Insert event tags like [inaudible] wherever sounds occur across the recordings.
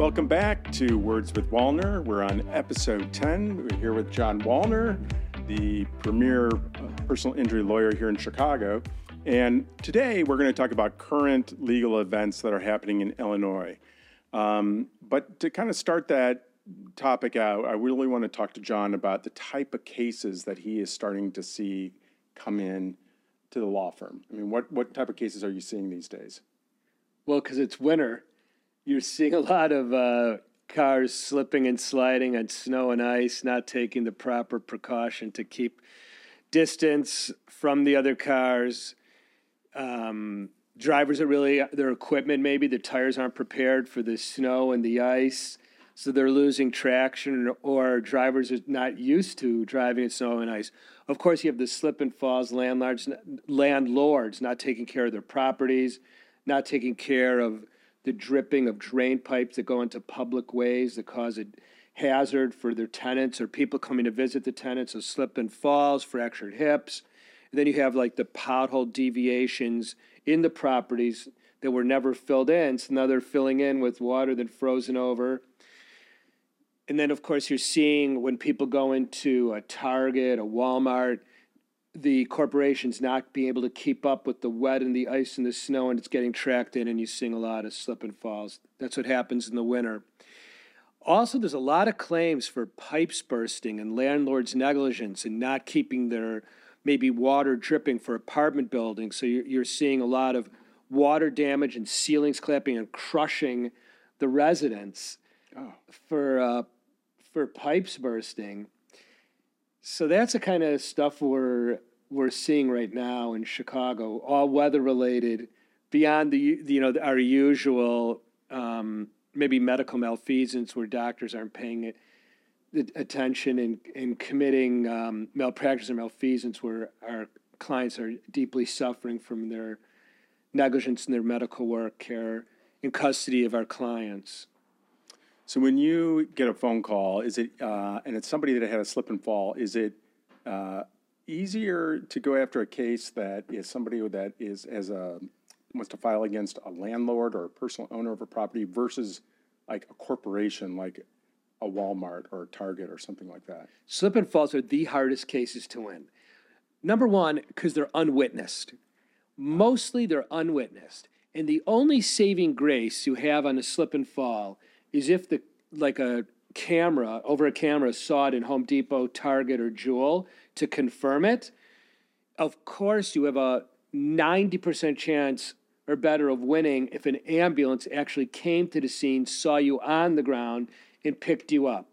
Welcome back to Words with Walner. We're on episode 10. We're here with Jon Walner, the premier uh, personal injury lawyer here in Chicago. And today we're going to talk about current legal events that are happening in Illinois. Um, but to kind of start that topic out, I really want to talk to Jon about the type of cases that he is starting to see come in to the law firm. I mean, what, what type of cases are you seeing these days? Well, because it's winter, you're seeing a lot of uh, cars slipping and sliding on snow and ice, not taking the proper precaution to keep distance from the other cars. Um, drivers are really their equipment maybe the tires aren't prepared for the snow and the ice so they're losing traction or drivers are not used to driving in snow and ice of course you have the slip and falls landlords landlords not taking care of their properties not taking care of the dripping of drain pipes that go into public ways that cause a hazard for their tenants or people coming to visit the tenants so slip and falls fractured hips and then you have like the pothole deviations in the properties that were never filled in. So now they're filling in with water that frozen over. And then, of course, you're seeing when people go into a Target, a Walmart, the corporations not being able to keep up with the wet and the ice and the snow, and it's getting tracked in, and you're seeing a lot of slip and falls. That's what happens in the winter. Also, there's a lot of claims for pipes bursting and landlords' negligence and not keeping their maybe water dripping for apartment buildings. So you're, you're seeing a lot of water damage and ceilings clapping and crushing the residents oh. for uh, for pipes bursting. So that's the kind of stuff we're we're seeing right now in Chicago, all weather related, beyond the you know our usual um, maybe medical malfeasance where doctors aren't paying attention and in committing um, malpractice or malfeasance where our clients are deeply suffering from their negligence in their medical work care in custody of our clients. So when you get a phone call, is it uh, and it's somebody that had a slip and fall? Is it uh, easier to go after a case that is somebody that is as a wants to file against a landlord or a personal owner of a property versus like a corporation like a Walmart or a Target or something like that. Slip and falls are the hardest cases to win. Number one, because they're unwitnessed. Mostly they're unwitnessed. And the only saving grace you have on a slip and fall is if the like a camera over a camera saw it in Home Depot, Target, or Jewel to confirm it. Of course, you have a 90% chance or better of winning if an ambulance actually came to the scene, saw you on the ground, and picked you up.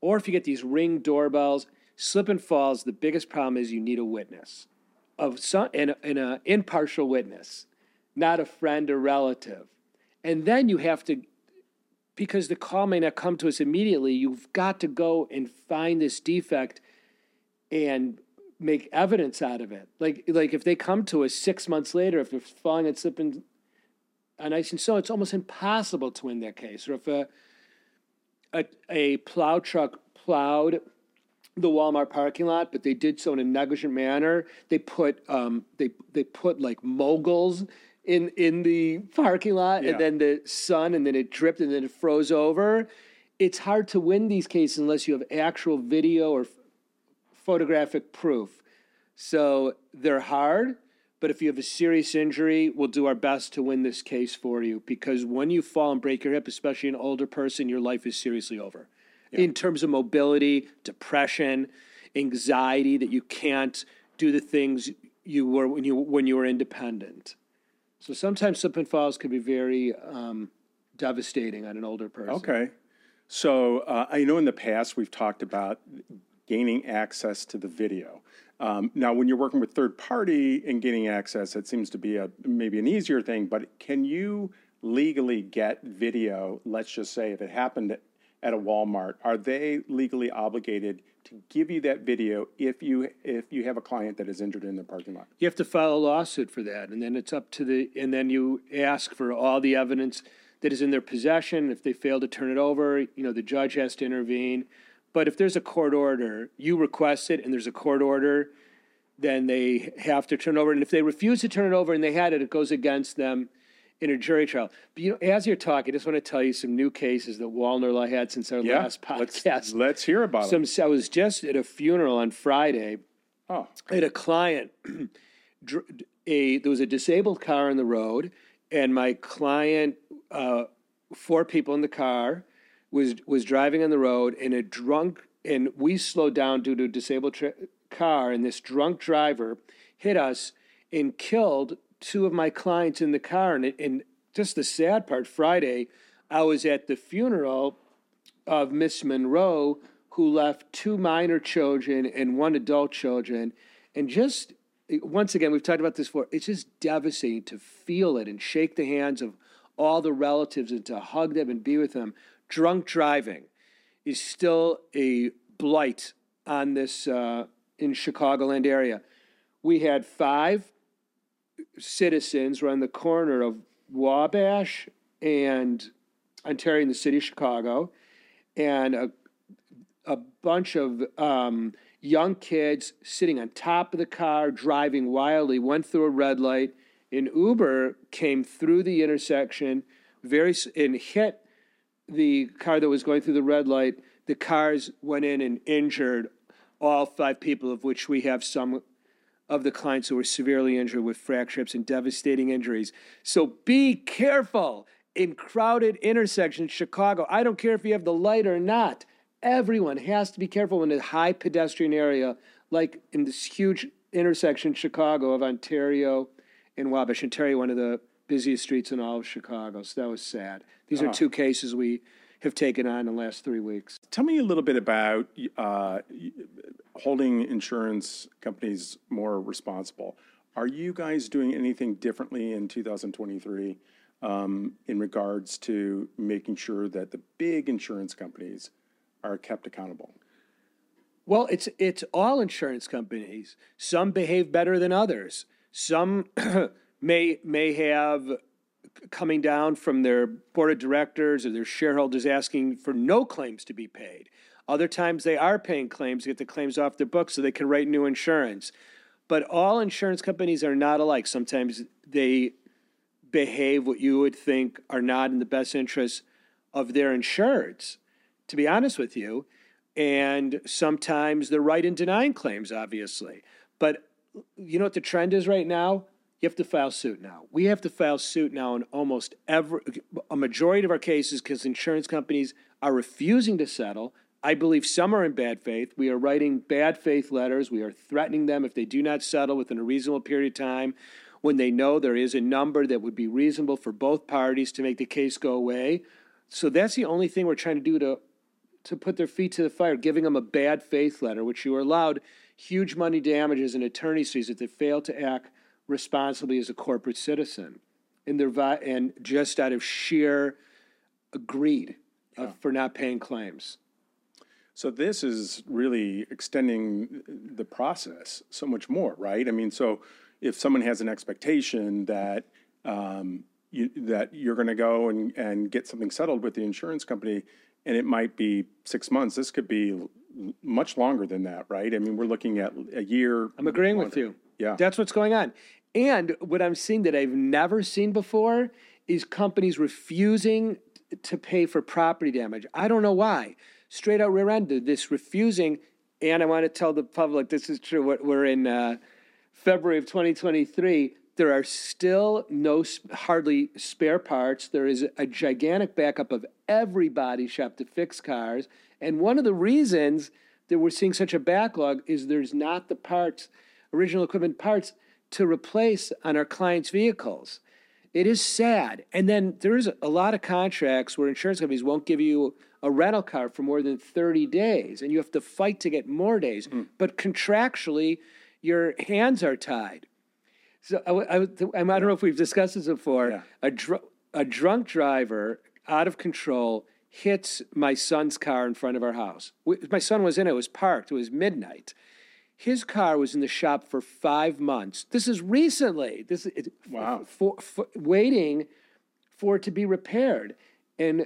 Or if you get these ring doorbells, slip and falls, the biggest problem is you need a witness of some and, and an impartial witness, not a friend or relative. And then you have to, because the call may not come to us immediately, you've got to go and find this defect and make evidence out of it. Like like if they come to us six months later, if they're falling and slipping on ice and snow, it's almost impossible to win that case. Or if a a, a plow truck plowed the Walmart parking lot, but they did so in a negligent manner. They put um, they they put like moguls in in the parking lot, yeah. and then the sun, and then it dripped, and then it froze over. It's hard to win these cases unless you have actual video or photographic proof. So they're hard. But if you have a serious injury, we'll do our best to win this case for you because when you fall and break your hip, especially an older person, your life is seriously over. Yeah. In terms of mobility, depression, anxiety that you can't do the things you were when you when you were independent. So sometimes slip and falls can be very um, devastating on an older person. Okay. So uh, I know in the past we've talked about gaining access to the video. Um, now, when you're working with third party and gaining access, it seems to be a maybe an easier thing. But can you legally get video? Let's just say if it happened at a Walmart, are they legally obligated to give you that video if you if you have a client that is injured in the parking lot? You have to file a lawsuit for that, and then it's up to the and then you ask for all the evidence that is in their possession. If they fail to turn it over, you know the judge has to intervene. But if there's a court order, you request it, and there's a court order, then they have to turn over. And if they refuse to turn it over and they had it, it goes against them. In a jury trial. But you know, as you're talking, I just want to tell you some new cases that Walner Law had since our Yeah, last let's, [laughs] podcast. let's hear about Some, it. I was just at a funeral on Friday. Oh, I had a client. [clears throat] a there was a disabled car on the road, and my client, uh, four people in the car, was was driving on the road, and a drunk and we slowed down due to a disabled tra- car, and this drunk driver hit us and killed two of my clients in the car. And, and just the sad part, Friday, I was at the funeral of Miss Monroe, who left two minor children and one adult children. And just once again, we've talked about this before, it's just devastating to feel it and shake the hands of all the relatives and to hug them and be with them. Drunk driving is still a blight on this uh, in Chicagoland area. We had five citizens were on the corner of Wabash and Ontario in the city of Chicago, and a, a bunch of um, young kids sitting on top of the car, driving wildly, went through a red light. An Uber came through the intersection, very and hit the car that was going through the red light. The cars went in and injured all five people, of which we have some of the clients who were severely injured with fractures and devastating injuries. So be careful in crowded intersections, Chicago. I don't care if you have the light or not. Everyone has to be careful in a high pedestrian area, like in this huge intersection, Chicago of Ontario and Wabash. Ontario, one of the busiest streets in all of Chicago. So that was sad. These are uh-huh. two cases we have taken on in the last three weeks. tell me a little bit about uh, holding insurance companies more responsible. Are you guys doing anything differently in 2023 um, in regards to making sure that the big insurance companies are kept accountable? Well, it's it's all insurance companies. Some behave better than others. Some [clears throat] may may have coming down from their board of directors or their shareholders asking for no claims to be paid. Other times they are paying claims, to get the claims off their books so they can write new insurance. But all insurance companies are not alike. Sometimes they behave what you would think are not in the best interest of their insureds, to be honest with you. And sometimes they're right in denying claims, obviously. But you know what the trend is right now? You have to file suit now. We have to file suit now in almost every, a majority of our cases because insurance companies are refusing to settle. I believe some are in bad faith. We are writing bad faith letters. We are threatening them if they do not settle within a reasonable period of time when they know there is a number that would be reasonable for both parties to make the case go away. So that's the only thing we're trying to do to to put their feet to the fire, giving them a bad faith letter, which you are allowed huge money damages and attorney's fees if they fail to act responsibly as a corporate citizen, and they're vi- and just out of sheer greed uh, for not paying claims. So this is really extending the process so much more, right? I mean, so if someone has an expectation that um, you, that you're going to go and, and get something settled with the insurance company, and it might be six months, this could be much longer than that, right? I mean, we're looking at a year. I'm agreeing with you. Yeah. That's what's going on. And what I'm seeing that I've never seen before is companies refusing to pay for property damage. I don't know why. Straight out rear ended, this refusing. And I want to tell the public this is true. We're in uh, February of 2023. There are still no hardly spare parts. There is a gigantic backup of every body shop to fix cars. And one of the reasons that we're seeing such a backlog is there's not the parts, original equipment parts to replace on our clients' vehicles. It is sad. And then there's a lot of contracts where insurance companies won't give you a rental car for more than 30 days, and you have to fight to get more days. Mm. But contractually, your hands are tied. So I, I, I don't know if we've discussed this before. Yeah. A, dr- a drunk driver, out of control, hits my son's car in front of our house. We, my son was in it, it was parked, it was midnight. His car was in the shop for five months. This is recently. This is Wow. For, for, waiting for it to be repaired, and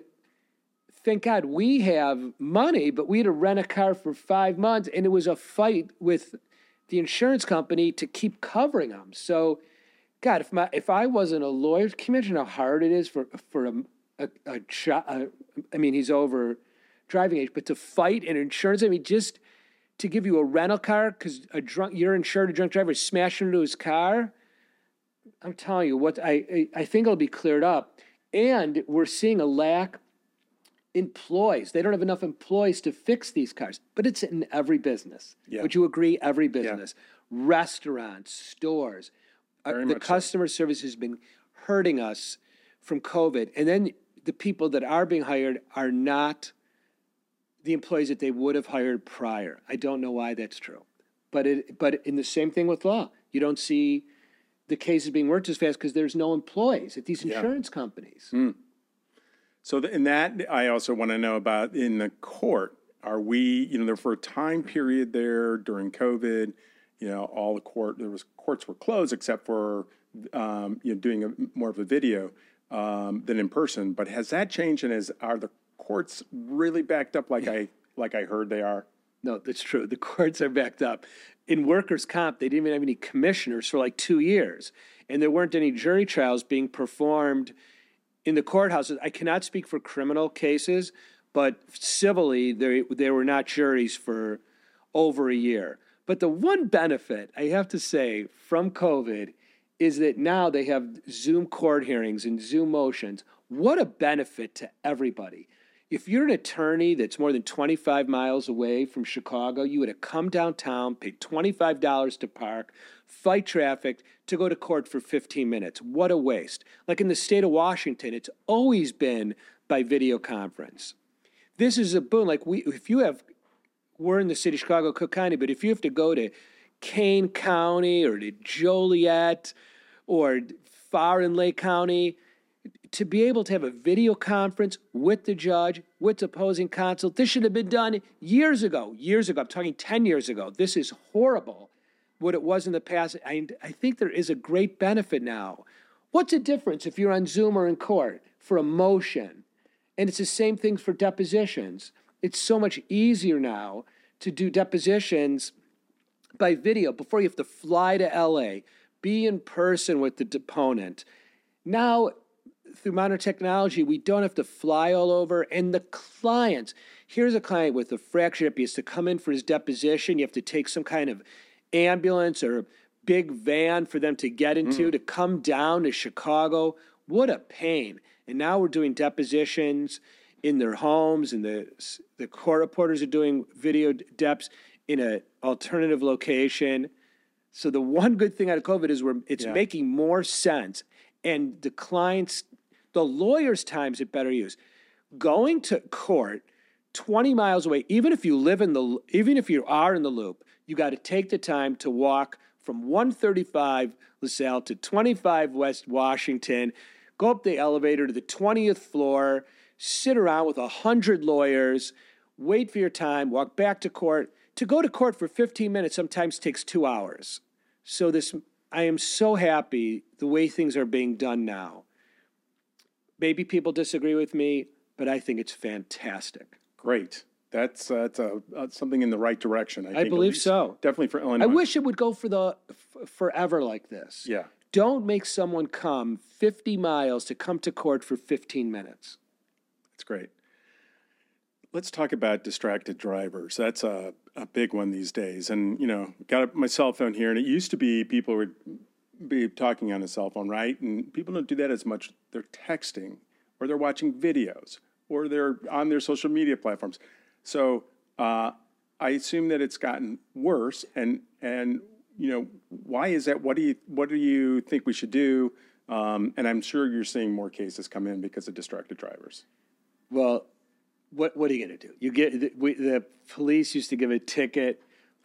thank God we have money, but we had to rent a car for five months, and it was a fight with the insurance company to keep covering them. So, God, if my if I wasn't a lawyer, can you imagine how hard it is for for a a, a, chi- mean, he's over driving age, but to fight an insurance, I mean, just to give you a rental car because a drunk you're insured a drunk driver is smashing into his car. I'm telling you what I I, I think it'll be cleared up, and we're seeing a lack employees. They don't have enough employees to fix these cars, but it's in every business. Yeah. Would you agree? Every business, restaurants, stores. Uh, Very the much so. customer service has been hurting us from COVID, and then the people that are being hired are not the employees that they would have hired prior. I don't know why that's true, but it but in the same thing with law, you don't see the cases being worked as fast because there's no employees at these Yeah. insurance companies. So th- in that, I also want to know about in the court. Are we, you know, there for a time period there during COVID, you know, all the court there was courts were closed except for um, you know doing a, more of a video um, than in person. But has that changed? And is are the courts really backed up like I like I heard they are? No, that's true. The courts are backed up. In workers' comp, they didn't even have any commissioners for like two years, and there weren't any jury trials being performed in the courthouses. I cannot speak for criminal cases, but civilly, there there were not juries for over a year. But the one benefit I have to say from COVID is that now they have Zoom court hearings and Zoom motions. What a benefit to everybody. If you're an attorney that's more than 25 miles away from Chicago, you would have come downtown, paid $25 to park, fight traffic to go to court for 15 minutes. What a waste. Like in the state of Washington, it's always been by video conference. This is a boon. Like we if you have we're in the city of Chicago, Cook County, but if you have to go to Kane County or to Joliet or far in Lake County, to be able to have a video conference with the judge, with the opposing counsel, this should have been done years ago. Years ago. I'm talking 10 years ago. This is horrible what it was in the past. I, I think there is a great benefit now. What's the difference if you're on Zoom or in court for a motion? And it's the same thing for depositions. It's so much easier now to do depositions by video before you have to fly to LA, be in person with the deponent. Now, through modern technology, we don't have to fly all over. And the clients, here's a client with a fractured hip. He has to come in for his deposition. You have to take some kind of ambulance or big van for them to get into mm. to come down to Chicago. What a pain. And now we're doing depositions in their homes, and the, the court reporters are doing video deps in an alternative location. So the one good thing out of COVID is we're it's Yeah. making more sense, and the clients, the lawyers' times it better use. Going to court, twenty miles away, even if you live in the, even if you are in the loop, you got to take the time to walk from one thirty five LaSalle to twenty five West Washington, go up the elevator to the twentieth floor, sit around with a hundred lawyers, wait for your time, walk back to court. To go to court for 15 minutes sometimes takes two hours. So this, I am so happy the way things are being done now. Maybe people disagree with me, but I think it's fantastic. Great. That's uh, that's a, uh, something in the right direction. I, think, believe so. Definitely for Illinois. I wish it would go for the f- forever like this. Yeah. Don't make someone come 50 miles to come to court for 15 minutes. That's great. Let's talk about distracted drivers. That's a, a big one these days. And, you know, got my cell phone here, and it used to be people would be talking on a cell phone, right? And people don't do that as much. They're texting, or they're watching videos, or they're on their social media platforms. So uh, I assume that it's gotten worse. And, and, you know, why is that? What do you, what do you think we should do? Um, and I'm sure you're seeing more cases come in because of distracted drivers. Well, what what are you going to do? You get the, we, the police used to give a ticket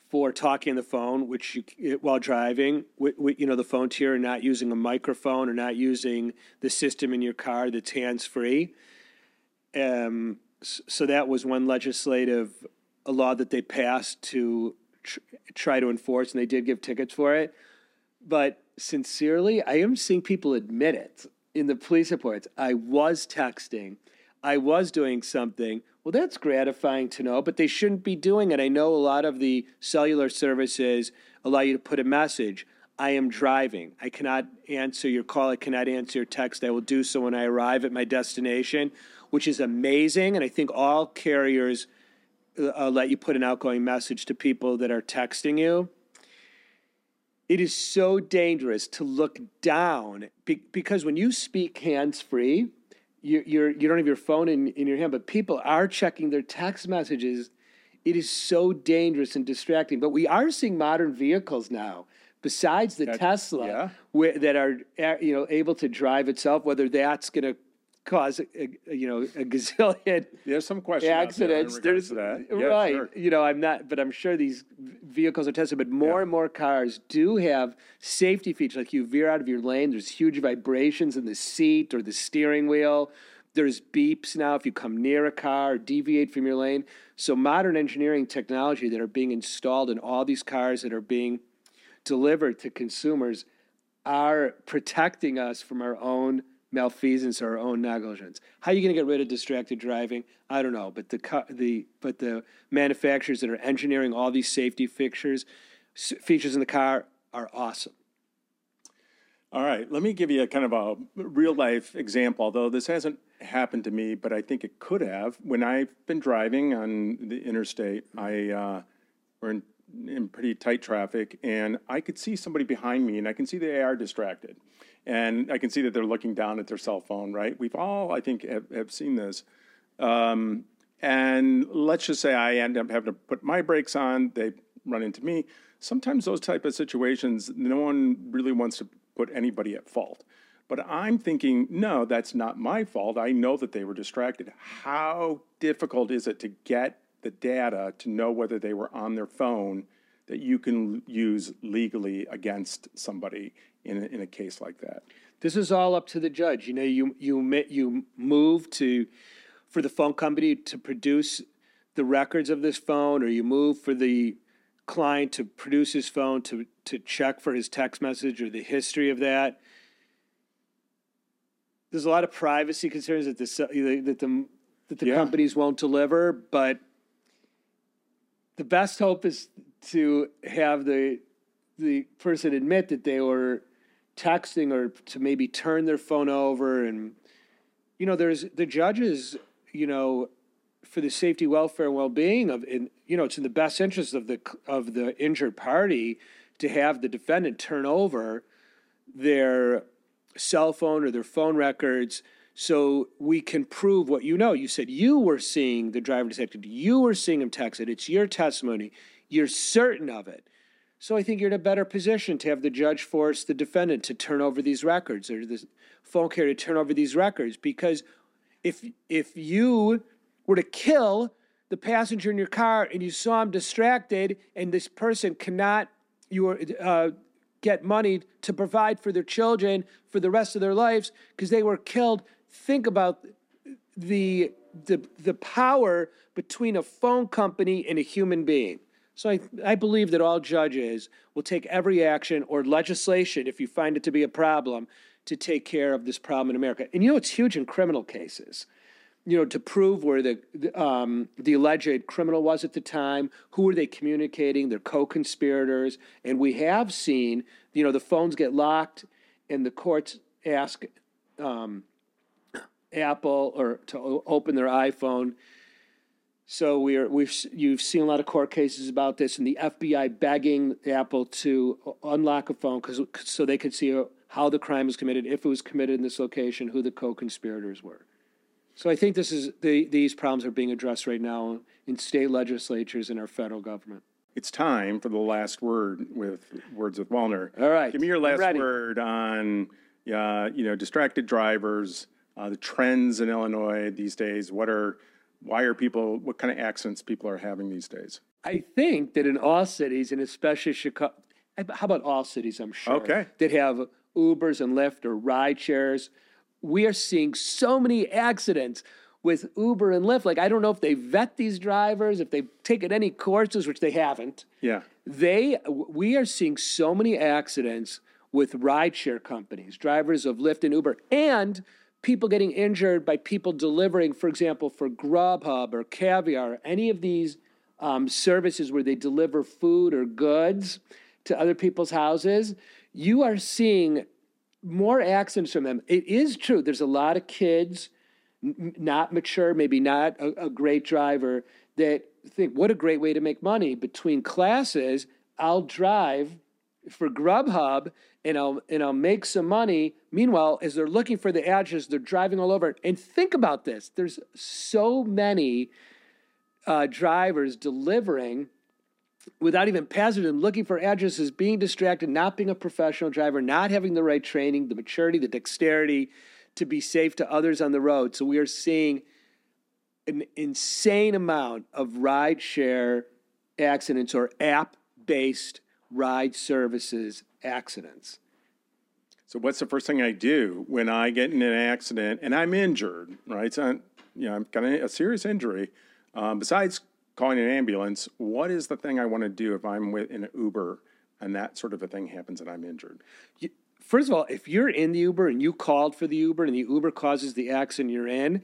for talking on the phone, which you, while driving, with, with, you know, the phone to you, or not using a microphone, or not using the system in your car that's hands free. Um, so that was one legislative a law that they passed to tr- try to enforce, and they did give tickets for it. But sincerely, I am seeing people admit it in the police reports. I was texting, I was doing something. Well, that's gratifying to know, but they shouldn't be doing it. I know a lot of the cellular services allow you to put a message. I am driving. I cannot answer your call. I cannot answer your text. I will do so when I arrive at my destination, which is amazing. And I think all carriers uh, let you put an outgoing message to people that are texting you. It is so dangerous to look down be- because when you speak hands free, you, you're, you don't have your phone in, in your hand, but people are checking their text messages. It is so dangerous and distracting. But we are seeing modern vehicles now besides the That- Tesla yeah. where, that are uh, you know able to drive itself, whether that's going to cause a, a- you know a gazillion [laughs] There's some question out there accidents. There's that. Yeah, right. sure. You know, I'm not, but I'm sure these vehicles are tested. But more Yeah. and more cars do have safety features, like you veer out of your lane. There's huge vibrations in the seat or the steering wheel. There's beeps now if you come near a car or deviate from your lane. So modern engineering technology that are being installed in all these cars that are being delivered to consumers are protecting us from our own malfeasance or our own negligence. How are you going to get rid of distracted driving? I don't know, but the the but the manufacturers that are engineering all these safety fixtures features in the car are awesome. All right, let me give you a kind of a real life example, although this hasn't happened to me, but I think it could have. When I've been driving on the interstate, I uh, we're in, in pretty tight traffic, and I could see somebody behind me, and I can see they are distracted, and I can see that they're looking down at their cell phone. Right? We've all, I think, have, have seen this. Um, and let's just say I end up having to put my brakes on, they run into me. Sometimes those type of situations, no one really wants to put anybody at fault. But I'm thinking, no, that's not my fault. I know that they were distracted. How difficult is it to get the data to know whether they were on their phone that you can use legally against somebody in a, in a case like that? This is all up to the judge. You know, you you you move to for the phone company to produce the records of this phone, or you move for the client to produce his phone to to check for his text message or the history of that. There's a lot of privacy concerns that the that the that the Yeah. companies won't deliver, but the best hope is to have the the person admit that they were texting or to maybe turn their phone over and you know there's the judges you know for the safety welfare and well-being of in you know it's in the best interest of the of the injured party to have the defendant turn over their cell phone or their phone records so we can prove what you know. You said you were seeing the driver detected. You were seeing him text it it's your testimony. You're certain of it so I think you're in a better position to have the judge force the defendant to turn over these records or the phone carrier to turn over these records because if if you were to kill the passenger in your car and you saw him distracted and this person cannot you uh, get money to provide for their children for the rest of their lives because they were killed think about the the the power between a phone company and a human being. So I, I believe that all judges will take every action or legislation, if you find it to be a problem, to take care of this problem in America. And you know it's huge in criminal cases. You know, to prove where the um, the alleged criminal was at the time, who were they communicating, their co-conspirators, and we have seen, you know, the phones get locked, and the courts ask um, Apple or to open their iPhone. So we're we've you've seen a lot of court cases about this, and the FBI begging Apple to unlock a phone because so they could see uh, how the crime was committed, if it was committed in this location, who the co-conspirators were. So I think this is the, these problems are being addressed right now in state legislatures and our federal government. It's time for the last word with Words with Walner. All right, Give me your last word on, uh, you know, distracted drivers, uh, the trends in Illinois these days. What are, why are people, what kind of accidents people are having these days? I think that in all cities, and especially Chicago, how about all cities, I'm sure, Okay. that have Ubers and Lyft or ride shares, we are seeing so many accidents with Uber and Lyft. Like, I don't know if they vet these drivers, if they've taken any courses, which they haven't. Yeah. They, we are seeing so many accidents with rideshare companies, drivers of Lyft and Uber, and people getting injured by people delivering, for example, for Grubhub or Caviar, any of these um, services where they deliver food or goods to other people's houses. you are seeing more accidents from them. It is true. There's a lot of kids, not mature, maybe not a, a great driver, that think, what a great way to make money. Between classes, I'll drive for Grubhub and I'll and I'll make some money. Meanwhile, as they're looking for the address, they're driving all over. And think about this: there's so many uh, drivers delivering without even passing them, looking for addresses, being distracted, not being a professional driver, not having the right training, the maturity, the dexterity to be safe to others on the road. So we are seeing an insane amount of ride share accidents or app based ride services accidents. So what's the first thing I do when I get in an accident and I'm injured, right? So, you know, I'm got a serious injury. Um, besides calling an ambulance, what is the thing I want to do if I'm with in an Uber and that sort of a thing happens and I'm injured? First of all, if you're in the Uber and you called for the Uber and the Uber causes the accident you're in,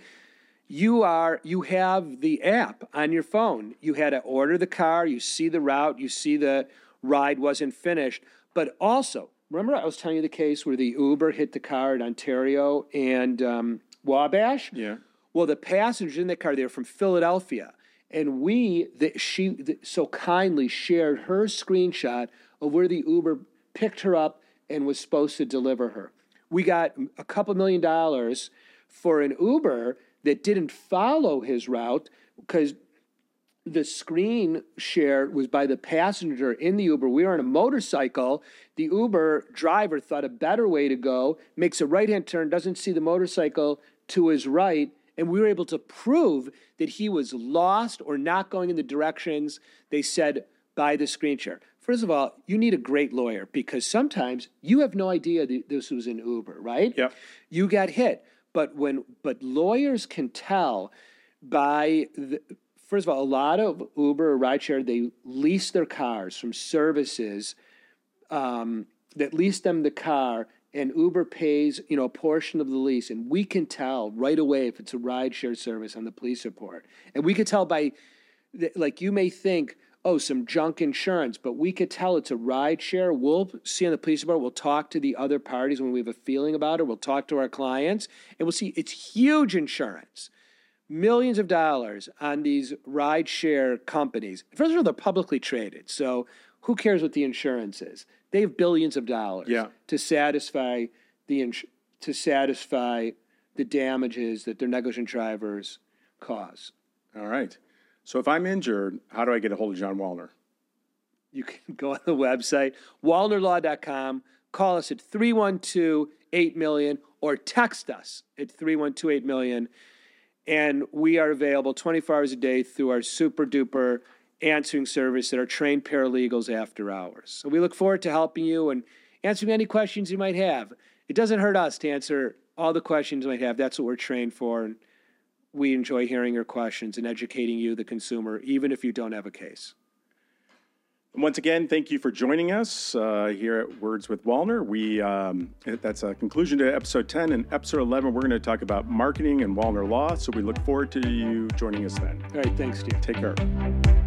you are you have the app on your phone. You had to order the car, you see the route, you see the ride wasn't finished, but also remember I was telling you the case where the Uber hit the car in Ontario and um, Wabash. Yeah. Well, the passengers in the car they were from Philadelphia, and we that she that so kindly shared her screenshot of where the Uber picked her up and was supposed to deliver her. We got a couple million dollars for an Uber that didn't follow his route because the screen share was by the passenger in the Uber. We were on a motorcycle. The Uber driver thought a better way to go, makes a right hand turn, doesn't see the motorcycle to his right, and we were able to prove that he was lost or not going in the directions they said by the screen share. First of all, you need a great lawyer because sometimes you have no idea that this was an Uber, right? Yep. You got hit. But when but lawyers can tell by the, first of all, a lot of Uber or rideshare they lease their cars from services um, that lease them the car, and Uber pays you know a portion of the lease, and we can tell right away if it's a rideshare service on the police report, and we could tell by like you may think oh, some junk insurance, but we could tell it's a ride share. We'll see on the police report. We'll talk to the other parties when we have a feeling about it. We'll talk to our clients and we'll see it's huge insurance. Millions of dollars on these ride share companies. First of all, they're publicly traded. So who cares what the insurance is? They have billions of dollars yeah. to satisfy the ins- to satisfy the damages that their negligent drivers cause. All right. So if I'm injured, how do I get a hold of Jon Walner? You can go on the website, walnerlaw.com, call us at 312 8 million, or text us at 312 8 million. And we are available 24 hours a day through our super duper answering service that are trained paralegals after hours. So we look forward to helping you and answering any questions you might have. It doesn't hurt us to answer all the questions you might have. That's what we're trained for. And we enjoy hearing your questions and educating you, the consumer, even if you don't have a case. Once again, thank you for joining us uh, here at Words with Walner. We um, that's a conclusion to episode 10. And episode 11, we're going to talk about marketing and Walner law. So we look forward to you joining us then. All right, thanks, Steve. Take care.